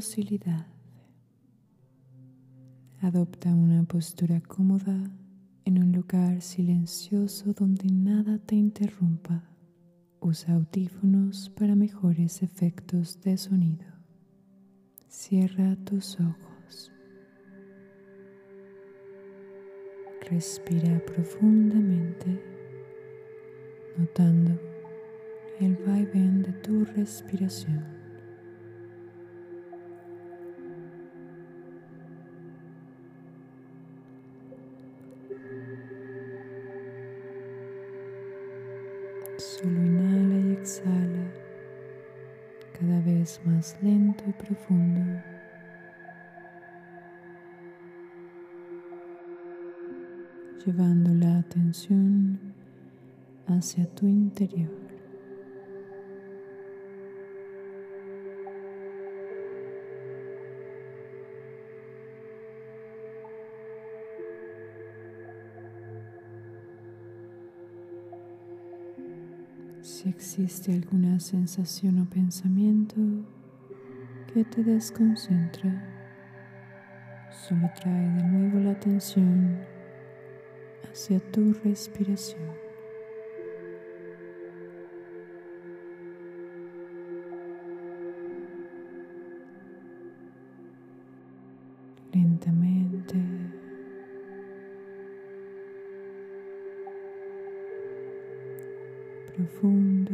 Docilidad. Adopta una postura cómoda en un lugar silencioso donde nada te interrumpa. Usa audífonos para mejores efectos de sonido. Cierra tus ojos. Respira profundamente, notando el vaivén de tu respiración. Solo inhala y exhala cada vez más lento y profundo. Llevando la atención hacia tu interior. Existe alguna sensación o pensamiento que te desconcentra, solo trae de nuevo la atención hacia tu respiración. Lentamente profundo.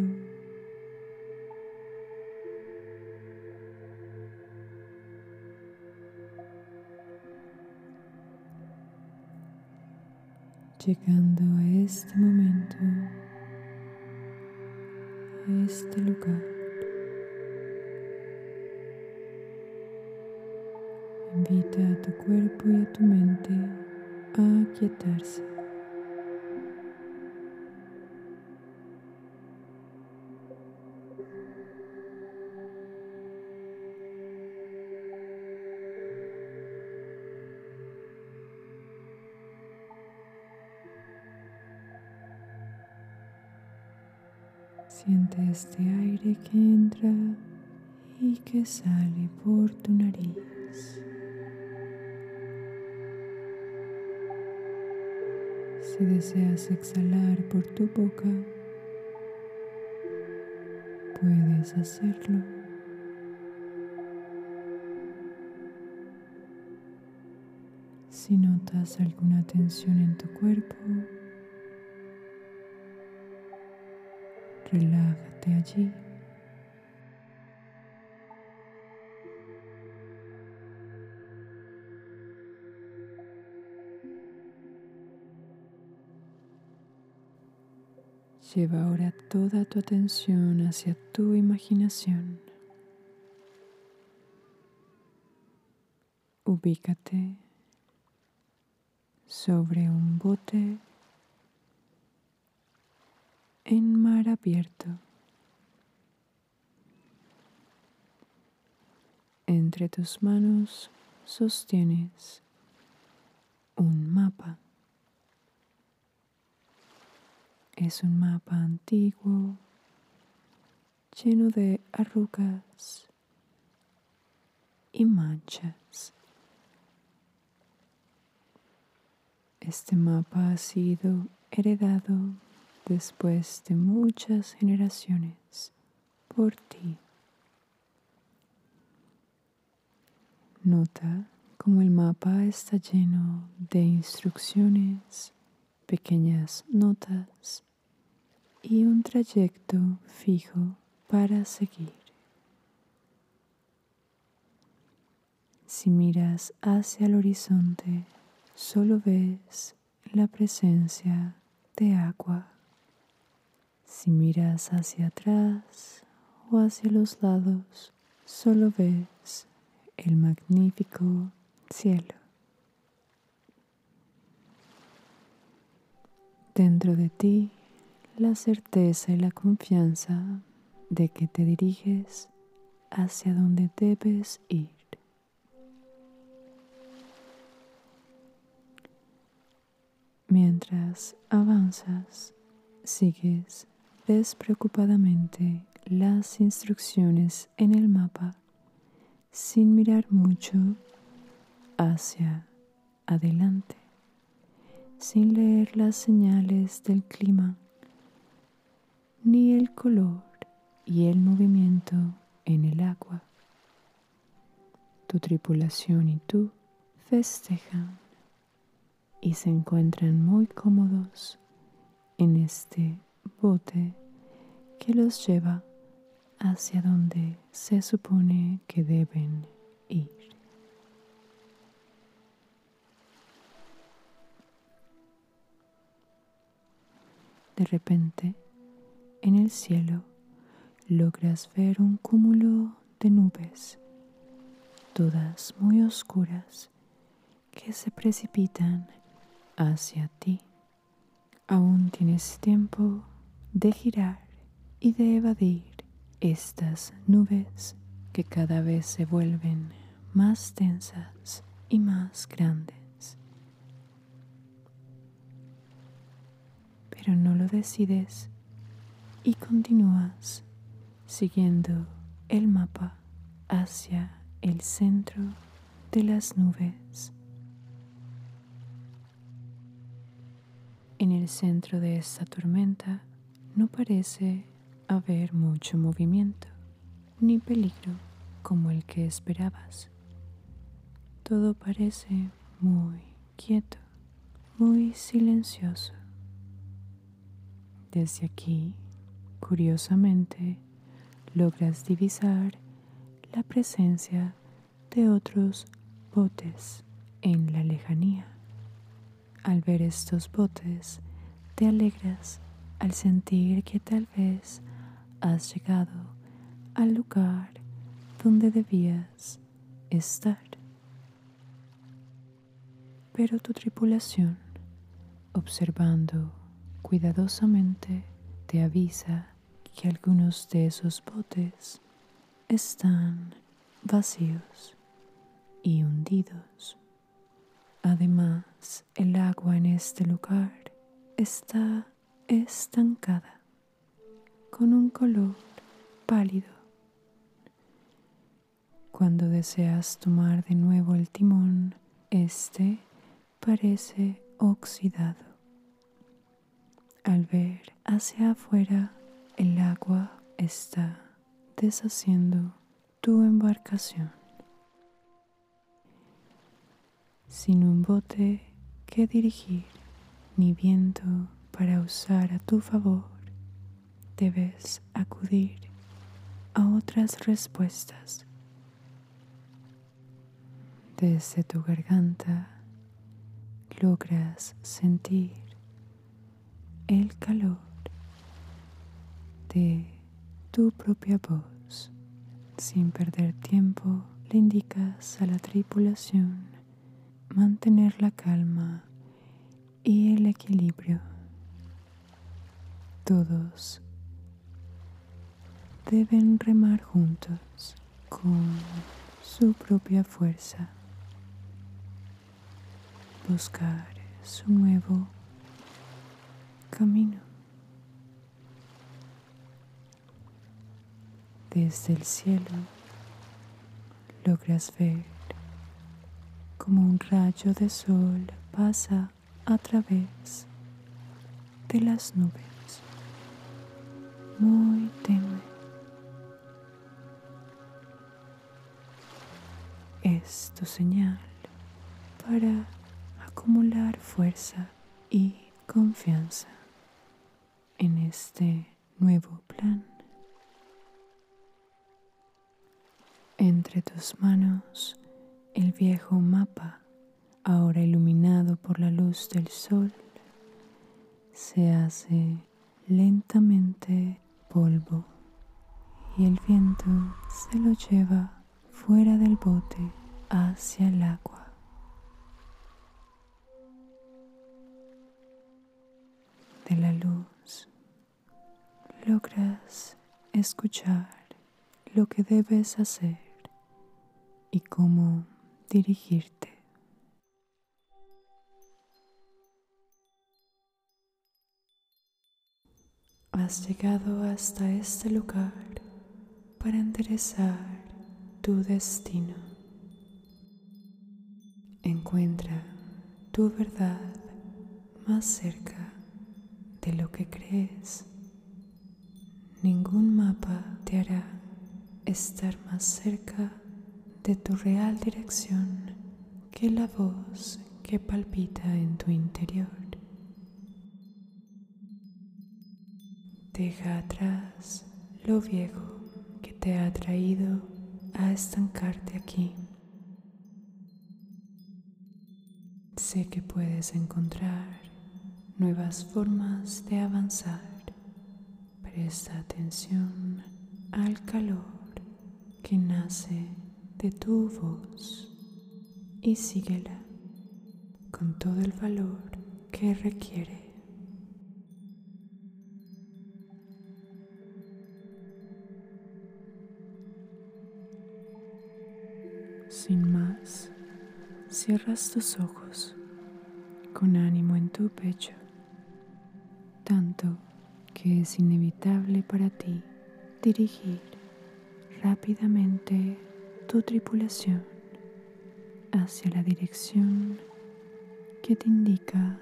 Llegando a este momento, a este lugar, invita a tu cuerpo y a tu mente a aquietarse. Siente este aire que entra y que sale por tu nariz. Si deseas exhalar por tu boca, puedes hacerlo. Si notas alguna tensión en tu cuerpo, relájate allí. Lleva ahora toda tu atención hacia tu imaginación. Ubícate sobre un bote en mar abierto. Entre tus manos sostienes un mapa. Es un mapa antiguo lleno de arrugas y manchas. Este mapa ha sido heredado después de muchas generaciones por ti. Nota cómo el mapa está lleno de instrucciones, pequeñas notas y un trayecto fijo para seguir. Si miras hacia el horizonte, solo ves la presencia de agua. Si miras hacia atrás o hacia los lados, solo ves el magnífico cielo. Dentro de ti, la certeza y la confianza de que te diriges hacia donde debes ir. Mientras avanzas, sigues despreocupadamente las instrucciones en el mapa sin mirar mucho hacia adelante, sin leer las señales del clima, ni el color y el movimiento en el agua. Tu tripulación y tú festejan y se encuentran muy cómodos en este bote que los lleva hacia donde se supone que deben ir. De repente, en el cielo, logras ver un cúmulo de nubes, todas muy oscuras, que se precipitan hacia ti. Aún tienes tiempo de girar y de evadir estas nubes que cada vez se vuelven más densas y más grandes. Pero no lo decides y continúas siguiendo el mapa hacia el centro de las nubes. En el centro de esta tormenta no parece haber mucho movimiento ni peligro como el que esperabas. Todo parece muy quieto, muy silencioso. Desde aquí, curiosamente, logras divisar la presencia de otros botes en la lejanía. Al ver estos botes, te alegras al sentir que tal vez has llegado al lugar donde debías estar. Pero tu tripulación, observando cuidadosamente, te avisa que algunos de esos botes están vacíos y hundidos. Además, el agua en este lugar está estancada, con un color pálido. Cuando deseas tomar de nuevo el timón, este parece oxidado. Al ver hacia afuera, el agua está deshaciendo tu embarcación. Sin un bote que dirigir, ni viento para usar a tu favor, debes acudir a otras respuestas. Desde tu garganta logras sentir el calor de tu propia voz. Sin perder tiempo, le indicas a la tripulación mantener la calma y el equilibrio todos deben remar juntos con su propia fuerza, buscar su nuevo camino. Desde el cielo logras ver como un rayo de sol pasa a través de las nubes muy tenue. Es tu señal para acumular fuerza y confianza en este nuevo plan. Entre tus manos el viejo mapa, ahora iluminado por la luz del sol, se hace lentamente polvo y el viento se lo lleva fuera del bote hacia el agua. De la luz logras escuchar lo que debes hacer y cómo dirigirte. Has llegado hasta este lugar para enderezar tu destino. Encuentra tu verdad más cerca de lo que crees. Ningún mapa te hará estar más cerca de tu real dirección que la voz que palpita en tu interior. Deja atrás lo viejo que te ha traído a estancarte aquí. Sé que puedes encontrar nuevas formas de avanzar. Presta atención al calor que nace de tu voz y síguela con todo el valor que requiere. Cierras tus ojos con ánimo en tu pecho, tanto que es inevitable para ti dirigir rápidamente tu tripulación hacia la dirección que te indica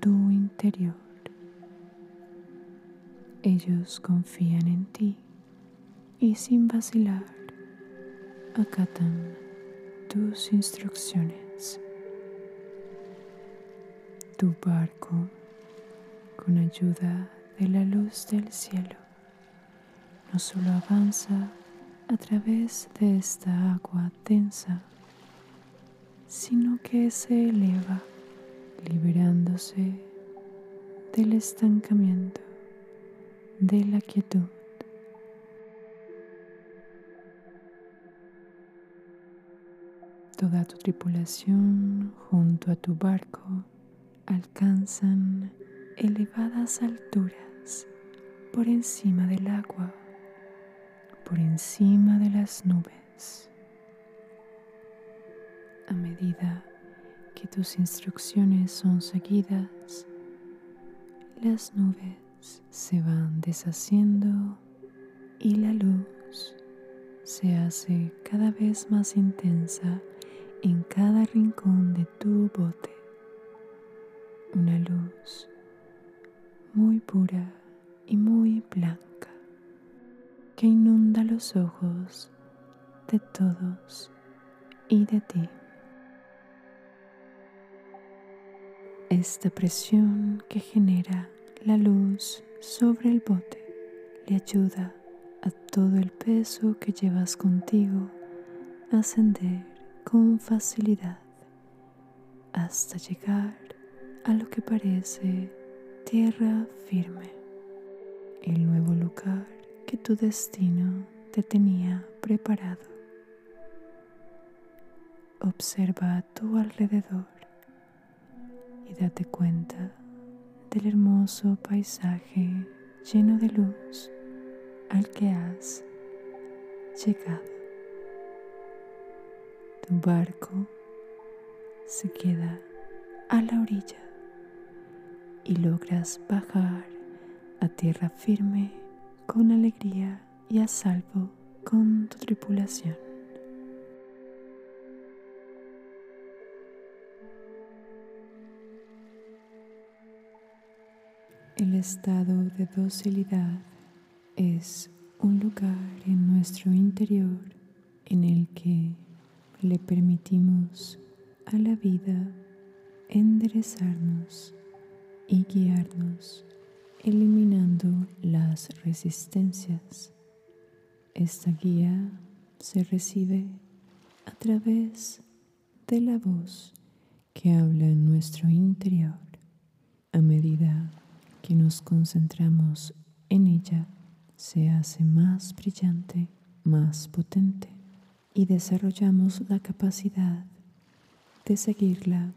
tu interior. Ellos confían en ti y sin vacilar acatan tus instrucciones. Tu barco, con ayuda de la luz del cielo, no solo avanza a través de esta agua densa, sino que se eleva liberándose del estancamiento, de la quietud. Toda tu tripulación junto a tu barco alcanzan elevadas alturas por encima del agua por encima de las nubes. A medida que tus instrucciones son seguidas, las nubes se van deshaciendo y la luz se hace cada vez más intensa en cada rincón de tu bote. Una luz muy pura y muy blanca que inunda los ojos de todos y de ti. Esta presión que genera la luz sobre el bote le ayuda a todo el peso que llevas contigo a ascender con facilidad hasta llegar a lo que parece tierra firme, el nuevo lugar que tu destino te tenía preparado. Observa a tu alrededor y date cuenta del hermoso paisaje lleno de luz al que has llegado. Tu barco se queda a la orilla y logras bajar a tierra firme con alegría y a salvo con tu tripulación. El estado de docilidad es un lugar en nuestro interior en el que le permitimos a la vida enderezarnos y guiarnos eliminando las resistencias. Esta guía se recibe a través de la voz que habla en nuestro interior. A medida que nos concentramos en ella, se hace más brillante, más potente y desarrollamos la capacidad de seguirla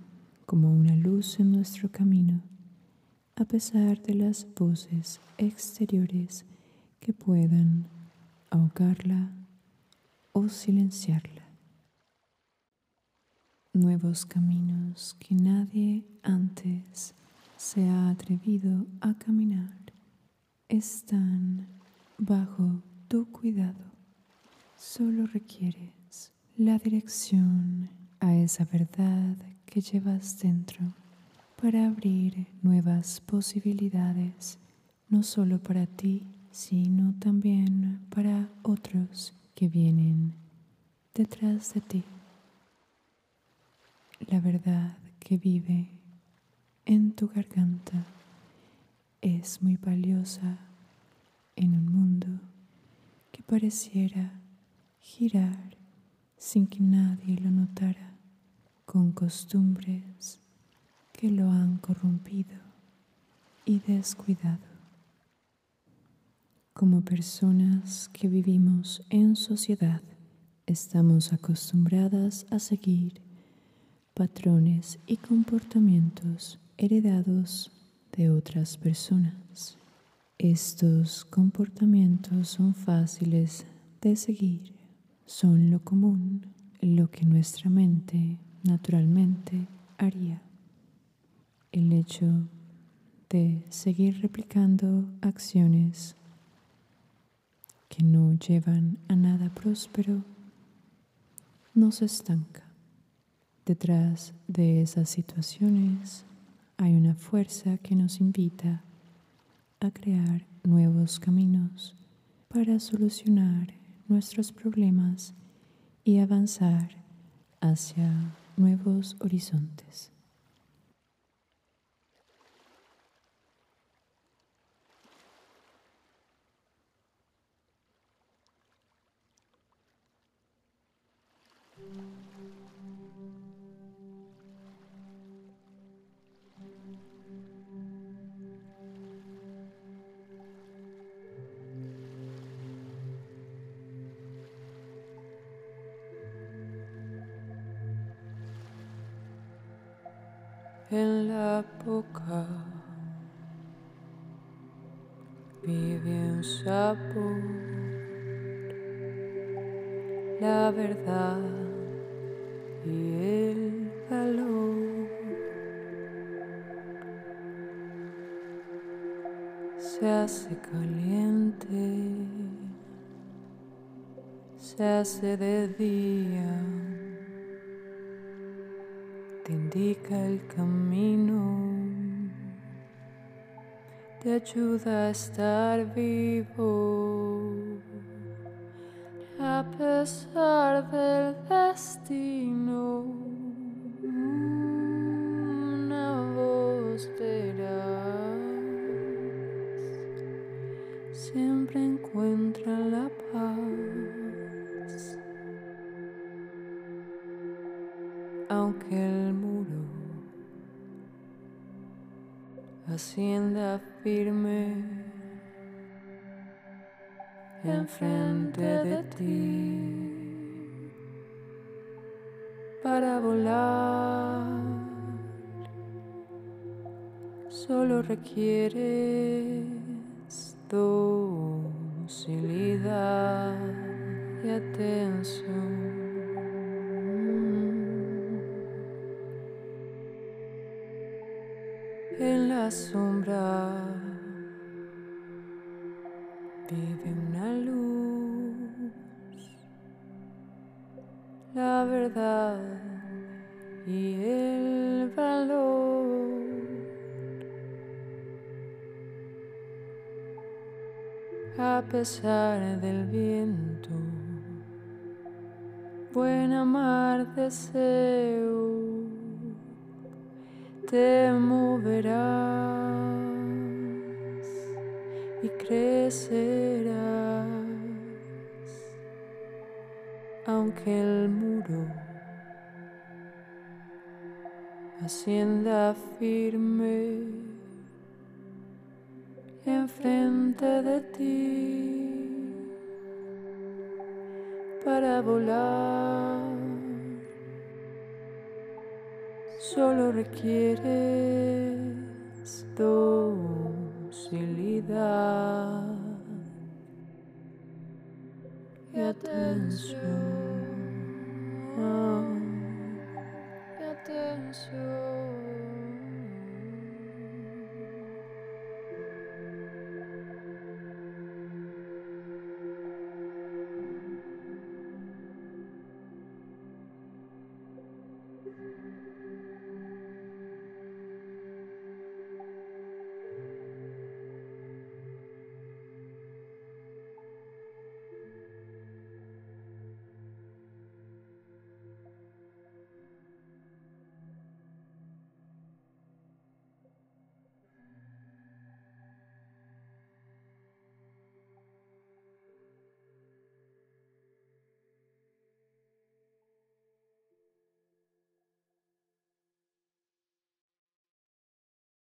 como una luz en nuestro camino a pesar de las voces exteriores que puedan ahogarla o silenciarla. Nuevos caminos que nadie antes se ha atrevido a caminar están bajo tu cuidado. Solo requieres la dirección a esa verdad que llevas dentro para abrir nuevas posibilidades, no solo para ti, sino también para otros que vienen detrás de ti. La verdad que vive en tu garganta es muy valiosa en un mundo que pareciera girar sin que nadie lo notara, con costumbres que lo han corrompido y descuidado. Como personas que vivimos en sociedad, estamos acostumbradas a seguir patrones y comportamientos heredados de otras personas. Estos comportamientos son fáciles de seguir, son lo común, lo que nuestra mente naturalmente haría. El hecho de seguir replicando acciones que no llevan a nada próspero nos estanca. Detrás de esas situaciones hay una fuerza que nos invita a crear nuevos caminos para solucionar nuestros problemas y avanzar hacia nuevos horizontes. En la boca. Vive un sabor, la verdad y el valor. Se hace caliente, se hace de día indica el camino, te ayuda a estar vivo a pesar del destino. Una voz verás, siempre encuentra la paz. Aunque el hacienda firme enfrente de ti para volar. Solo requieres docilidad y atención. La sombra vive una luz, la verdad y el valor. A pesar del viento, buena mar deseo te moverás y crecerás, aunque el muro hacienda firme enfrente de ti para volar. Solo requieres docilidad y atención. Y atención.